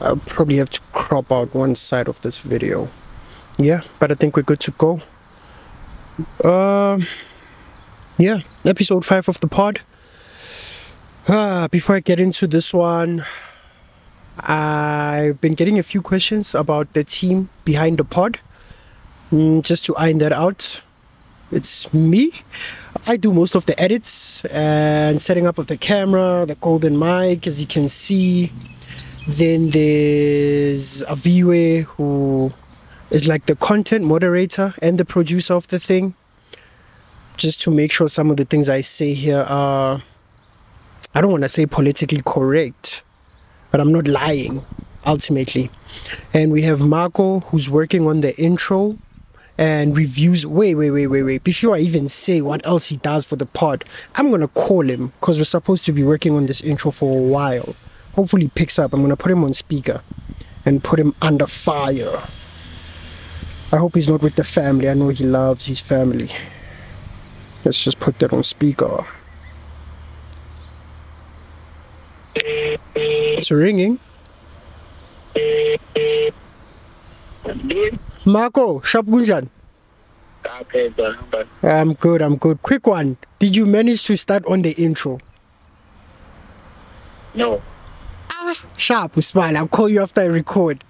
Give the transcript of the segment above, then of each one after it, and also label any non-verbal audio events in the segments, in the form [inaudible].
I'll probably have to crop out one side of this video. Yeah, but I think we're good to go. Um, yeah, episode five of the pod. Ah, before I get into this one, I've been getting a few questions about the team behind the pod. Mm, just to iron that out, it's me. I do most of the edits and setting up of the camera, the golden mic, as you can see. Then there's a Aviwe who is like the content moderator and the producer of the thing. Just to make sure some of the things I say here are, I don't want to say politically correct, but I'm not lying ultimately. And we have Marco who's working on the intro and reviews. Wait, wait, wait, wait, wait. Before I even say what else he does for the pod, I'm gonna call him because we're supposed to be working on this intro for a while. Hopefully, he picks up. I'm gonna put him on speaker and put him under fire. I hope he's not with the family. I know he loves his family. Let's just put that on speaker. It's ringing. Marco, Shop Gunjan. Okay, but, but I'm good, I'm good. Quick one. Did you manage to start on the intro? no. Sharp, smile. I'll call you after I record.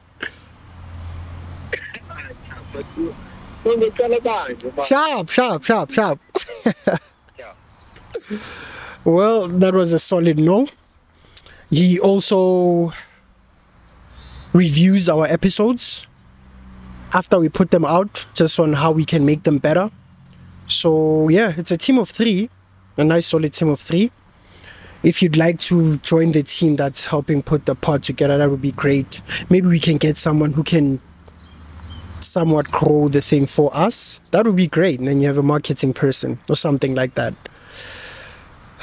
Sharp, sharp, sharp, sharp. [laughs] Well, that was a solid no. He also reviews our episodes after we put them out, just on how we can make them better. So, yeah, it's a team of three, a nice solid team of three. If you'd like to join the team that's helping put the pod together, that would be great. Maybe we can get someone who can somewhat grow the thing for us. That would be great. And then you have a marketing person or something like that.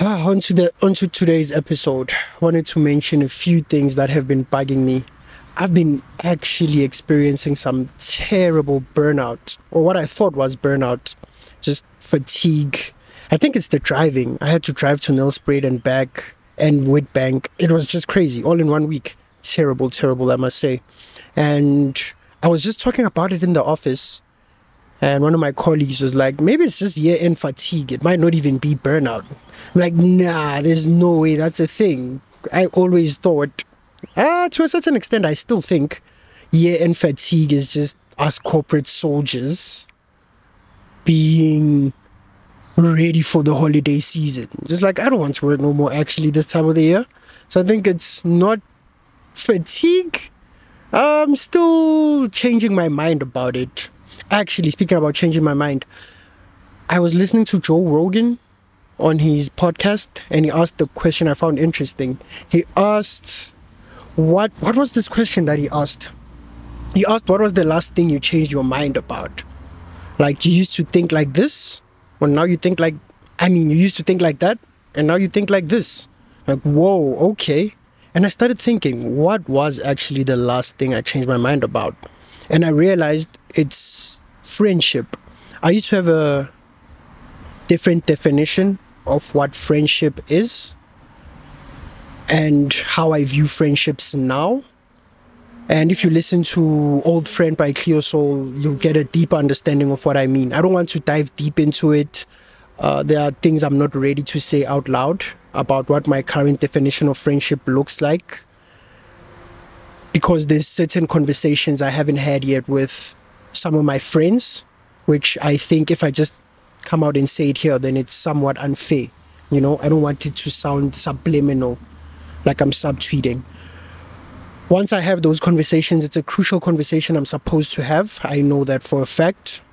Ah, onto the onto today's episode. Wanted to mention a few things that have been bugging me. I've been actually experiencing some terrible burnout, or what I thought was burnout, just fatigue. I think it's the driving. I had to drive to Nelspruit and back and Witbank. It was just crazy, all in one week. Terrible, terrible, I must say. And I was just talking about it in the office, and one of my colleagues was like, maybe it's just year end fatigue. It might not even be burnout. I'm like, nah, there's no way that's a thing. I always thought, ah, to a certain extent, I still think year end fatigue is just us corporate soldiers being ready for the holiday season. Just like, I don't want to work no more actually this time of the year. So I think it's not fatigue. I'm still changing my mind about it. Actually, speaking about changing my mind, I was listening to Joe Rogan on his podcast and he asked the question I found interesting. He asked what what was this question that he asked? He asked what was the last thing you changed your mind about? Like you used to think like this, well now you think like I mean you used to think like that and now you think like this. Like whoa, okay. And I started thinking, what was actually the last thing I changed my mind about? And I realized it's friendship. I used to have a different definition of what friendship is and how I view friendships now. And if you listen to Old Friend by Cleo Sol, you'll get a deeper understanding of what I mean. I don't want to dive deep into it. Uh, there are things I'm not ready to say out loud about what my current definition of friendship looks like because there's certain conversations I haven't had yet with some of my friends, which I think if I just come out and say it here, then it's somewhat unfair. You know, I don't want it to sound subliminal, like I'm subtweeting. Once I have those conversations, it's a crucial conversation I'm supposed to have. I know that for a fact.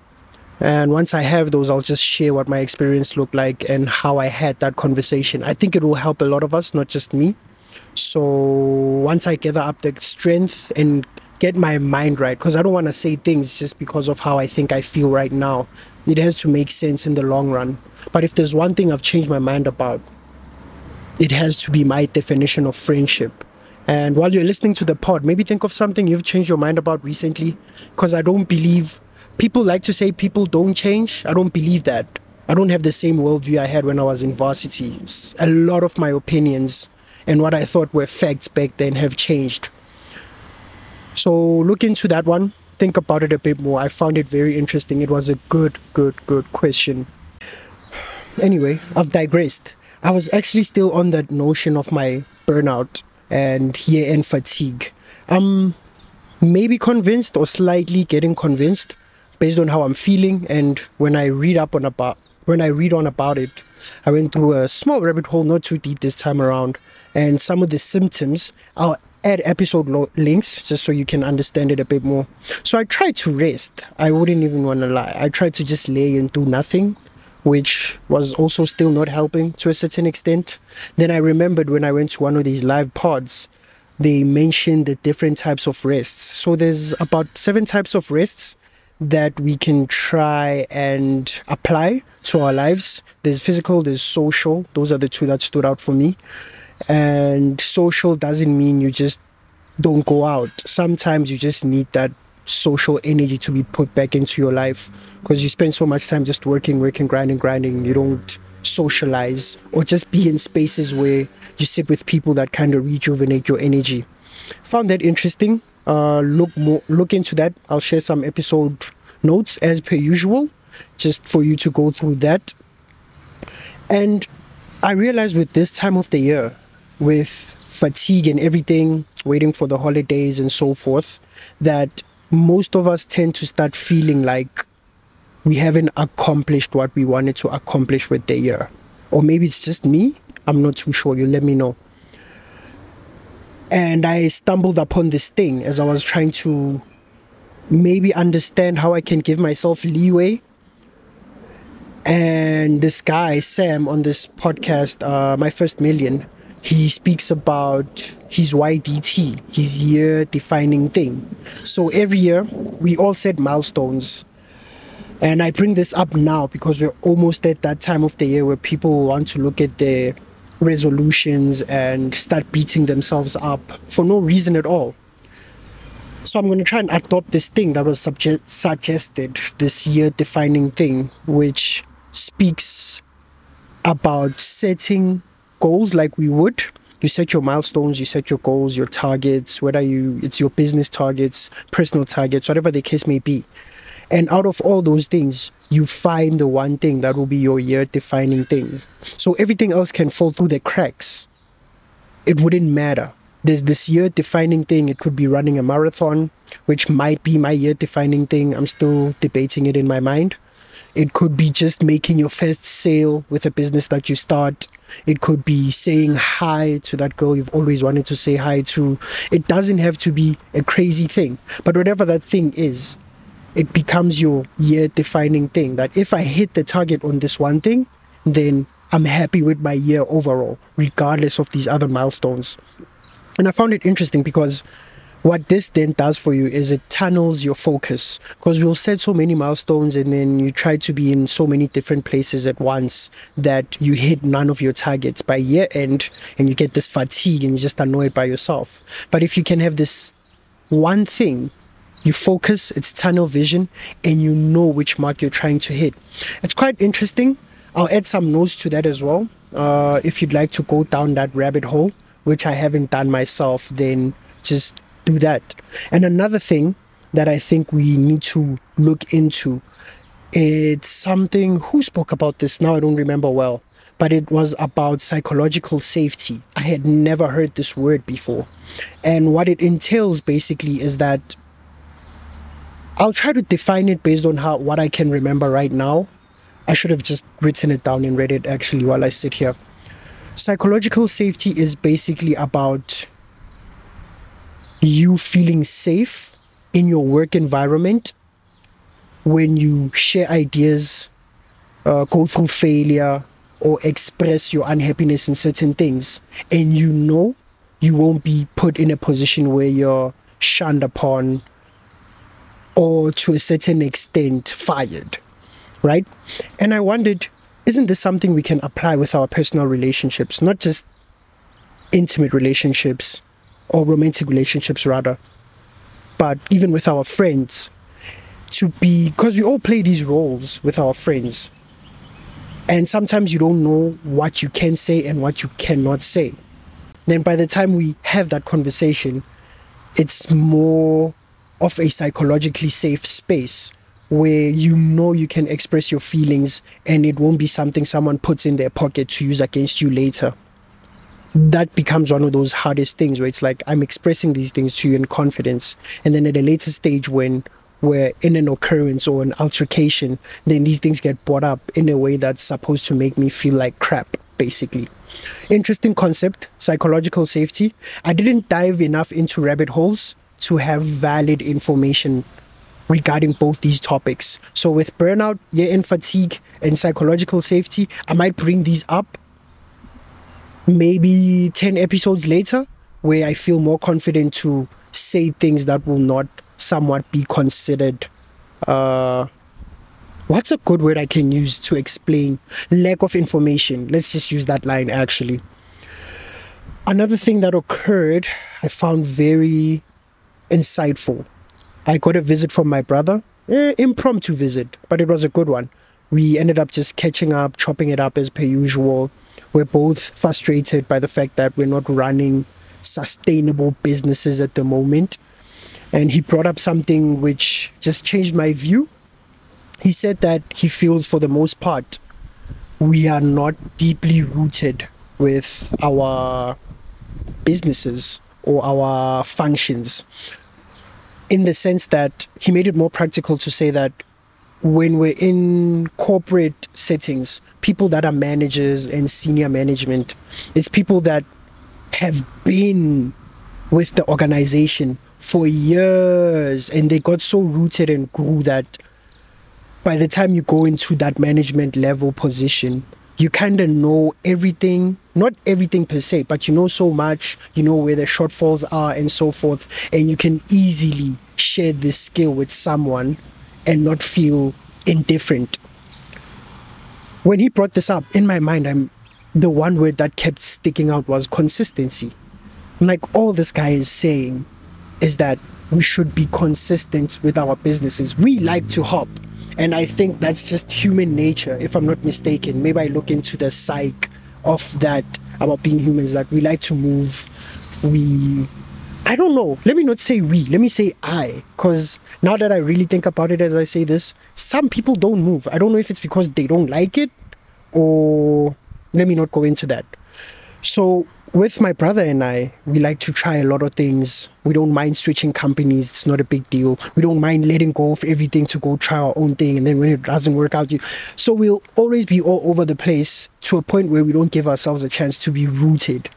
And once I have those, I'll just share what my experience looked like and how I had that conversation. I think it will help a lot of us, not just me. So once I gather up the strength and get my mind right, because I don't want to say things just because of how I think I feel right now. It has to make sense in the long run. But if there's one thing I've changed my mind about, it has to be my definition of friendship. And while you're listening to the pod, maybe think of something you've changed your mind about recently. Because I don't believe people like to say people don't change. I don't believe that. I don't have the same worldview I had when I was in varsity. A lot of my opinions and what I thought were facts back then have changed. So look into that one. Think about it a bit more. I found it very interesting. It was a good, good, good question. [sighs] Anyway, I've digressed. I was actually still on that notion of my burnout and year end fatigue. I'm maybe convinced or slightly getting convinced based on how I'm feeling and when I read up on about when I read on about it, I went through a small rabbit hole, not too deep this time around, and some of the symptoms. I'll add episode lo- links just so you can understand it a bit more. So I tried to rest. I wouldn't even want to lie. I tried to just lay and do nothing, which was also still not helping to a certain extent. Then I remembered when I went to one of these live pods, they mentioned the different types of rests. So there's about seven types of rests that we can try and apply to our lives. There's physical, there's social. Those are the two that stood out for me. And social doesn't mean you just don't go out. Sometimes you just need that social energy to be put back into your life because you spend so much time just working, working, grinding, grinding. You don't socialize or just be in spaces where you sit with people that kind of rejuvenate your energy. Found that interesting uh, look more look into that. I'll share some episode notes as per usual, just for you to go through that. And I realized with this time of the year, with fatigue and everything, waiting for the holidays and so forth, that most of us tend to start feeling like we haven't accomplished what we wanted to accomplish with the year. Or maybe it's just me. I'm not too sure. You let me know and I stumbled upon this thing as I was trying to maybe understand how I can give myself leeway. And this guy, Sam, on this podcast, uh, My First Million, he speaks about his YDT, his year defining thing. So every year, we all set milestones. And I bring this up now because we're almost at that time of the year where people want to look at their resolutions and start beating themselves up for no reason at all. So I'm going to try and adopt this thing that was subje- suggested, this year defining thing, which speaks about setting goals like we would. You set your milestones, you set your goals, your targets, whether you it's your business targets, personal targets, whatever the case may be. And out of all those things, you find the one thing that will be your year defining things. So everything else can fall through the cracks. It wouldn't matter. There's this year defining thing. It could be running a marathon, which might be my year defining thing. I'm still debating it in my mind. It could be just making your first sale with a business that you start. It could be saying hi to that girl you've always wanted to say hi to. It doesn't have to be a crazy thing. But whatever that thing is, it becomes your year defining thing that if I hit the target on this one thing, then I'm happy with my year overall, regardless of these other milestones. And I found it interesting because what this then does for you is it tunnels your focus because we'll set so many milestones and then you try to be in so many different places at once that you hit none of your targets by year end and you get this fatigue and you're just annoyed by yourself. But if you can have this one thing you focus, it's tunnel vision, and you know which mark you're trying to hit. It's quite interesting. I'll add some notes to that as well. Uh, if you'd like to go down that rabbit hole, which I haven't done myself, then just do that. And another thing that I think we need to look into, it's something who spoke about this now, I don't remember well, but it was about psychological safety. I had never heard this word before. And what it entails basically is that I'll try to define it based on how what I can remember right now. I should have just written it down and read it actually while I sit here. Psychological safety is basically about you feeling safe in your work environment when you share ideas, uh, go through failure, or express your unhappiness in certain things, and you know you won't be put in a position where you're shunned upon or to a certain extent fired, right? And I wondered, isn't this something we can apply with our personal relationships, not just intimate relationships or romantic relationships, rather, but even with our friends? To be, because we all play these roles with our friends. And sometimes you don't know what you can say and what you cannot say. Then by the time we have that conversation, it's more of a psychologically safe space where you know you can express your feelings and it won't be something someone puts in their pocket to use against you later. That becomes one of those hardest things where it's like I'm expressing these things to you in confidence. And then at a later stage, when we're in an occurrence or an altercation, then these things get brought up in a way that's supposed to make me feel like crap, basically. Interesting concept, psychological safety. I didn't dive enough into rabbit holes to have valid information regarding both these topics. So with burnout, year end fatigue, and psychological safety, I might bring these up maybe 10 episodes later where I feel more confident to say things that will not somewhat be considered uh what's a good word I can use to explain lack of information? Let's just use that line actually. Another thing that occurred I found very insightful. I got a visit from my brother, eh, impromptu visit, but it was a good one. We ended up just catching up, chopping it up as per usual. We're both frustrated by the fact that we're not running sustainable businesses at the moment. And he brought up something which just changed my view. He said that he feels, for the most part, we are not deeply rooted with our businesses or our functions in the sense that he made it more practical to say that when we're in corporate settings, people that are managers and senior management, it's people that have been with the organization for years and they got so rooted and grew that by the time you go into that management level position, you kind of know everything not everything per se but you know so much you know where the shortfalls are and so forth and you can easily share this skill with someone and not feel indifferent when he brought this up in my mind i'm the one word that kept sticking out was consistency like all this guy is saying is that we should be consistent with our businesses we like to hop and I think that's just human nature, if I'm not mistaken. Maybe I look into the psyche of that about being humans that we like to move. We, I don't know. Let me not say we, let me say I. Because now that I really think about it as I say this, some people don't move. I don't know if it's because they don't like it or let me not go into that. So with my brother and I, we like to try a lot of things. We don't mind switching companies. It's not a big deal. We don't mind letting go of everything to go try our own thing. And then when it doesn't work out, you. So we'll always be all over the place to a point where we don't give ourselves a chance to be rooted.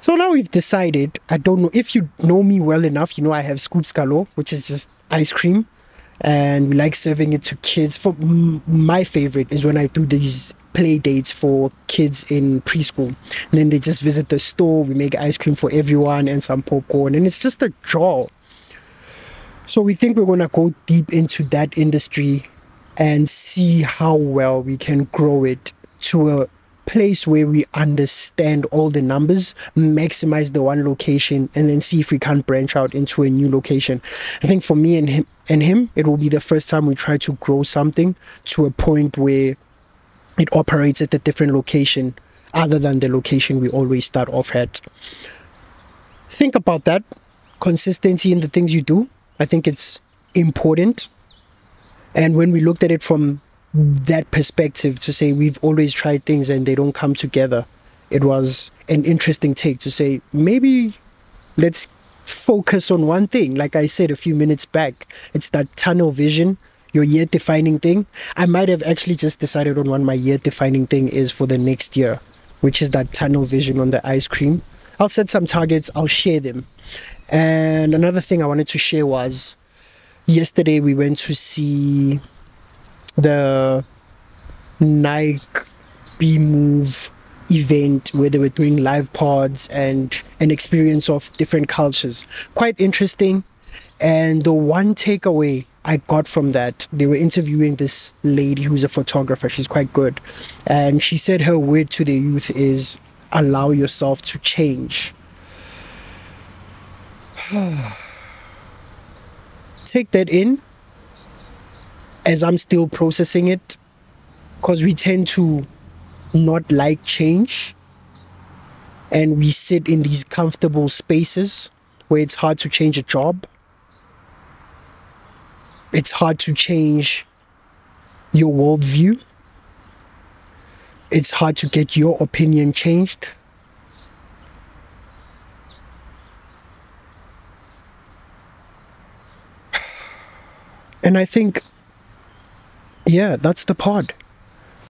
So now we've decided. I don't know if you know me well enough. You know I have Scoop Scalo, which is just ice cream, and we like serving it to kids. For my favorite is when I do these play dates for kids in preschool. And then they just visit the store, we make ice cream for everyone and some popcorn, and it's just a draw. So we think we're going to go deep into that industry and see how well we can grow it to a place where we understand all the numbers, maximize the one location, and then see if we can't branch out into a new location. I think for me and him and him, it will be the first time we try to grow something to a point where it operates at a different location other than the location we always start off at. Think about that consistency in the things you do. I think it's important. And when we looked at it from that perspective, to say we've always tried things and they don't come together, it was an interesting take to say maybe let's focus on one thing. Like I said a few minutes back, it's that tunnel vision your year defining thing, I might have actually just decided on what my year defining thing is for the next year, which is that tunnel vision on the ice cream. I'll set some targets, I'll share them. And another thing I wanted to share was yesterday we went to see the Nike B Move event where they were doing live pods and an experience of different cultures. Quite interesting. And the one takeaway I got from that, they were interviewing this lady who's a photographer. She's quite good. And she said her word to the youth is allow yourself to change. [sighs] Take that in as I'm still processing it because we tend to not like change and we sit in these comfortable spaces where it's hard to change a job. It's hard to change your worldview. It's hard to get your opinion changed. [sighs] And I think, yeah, that's the pod.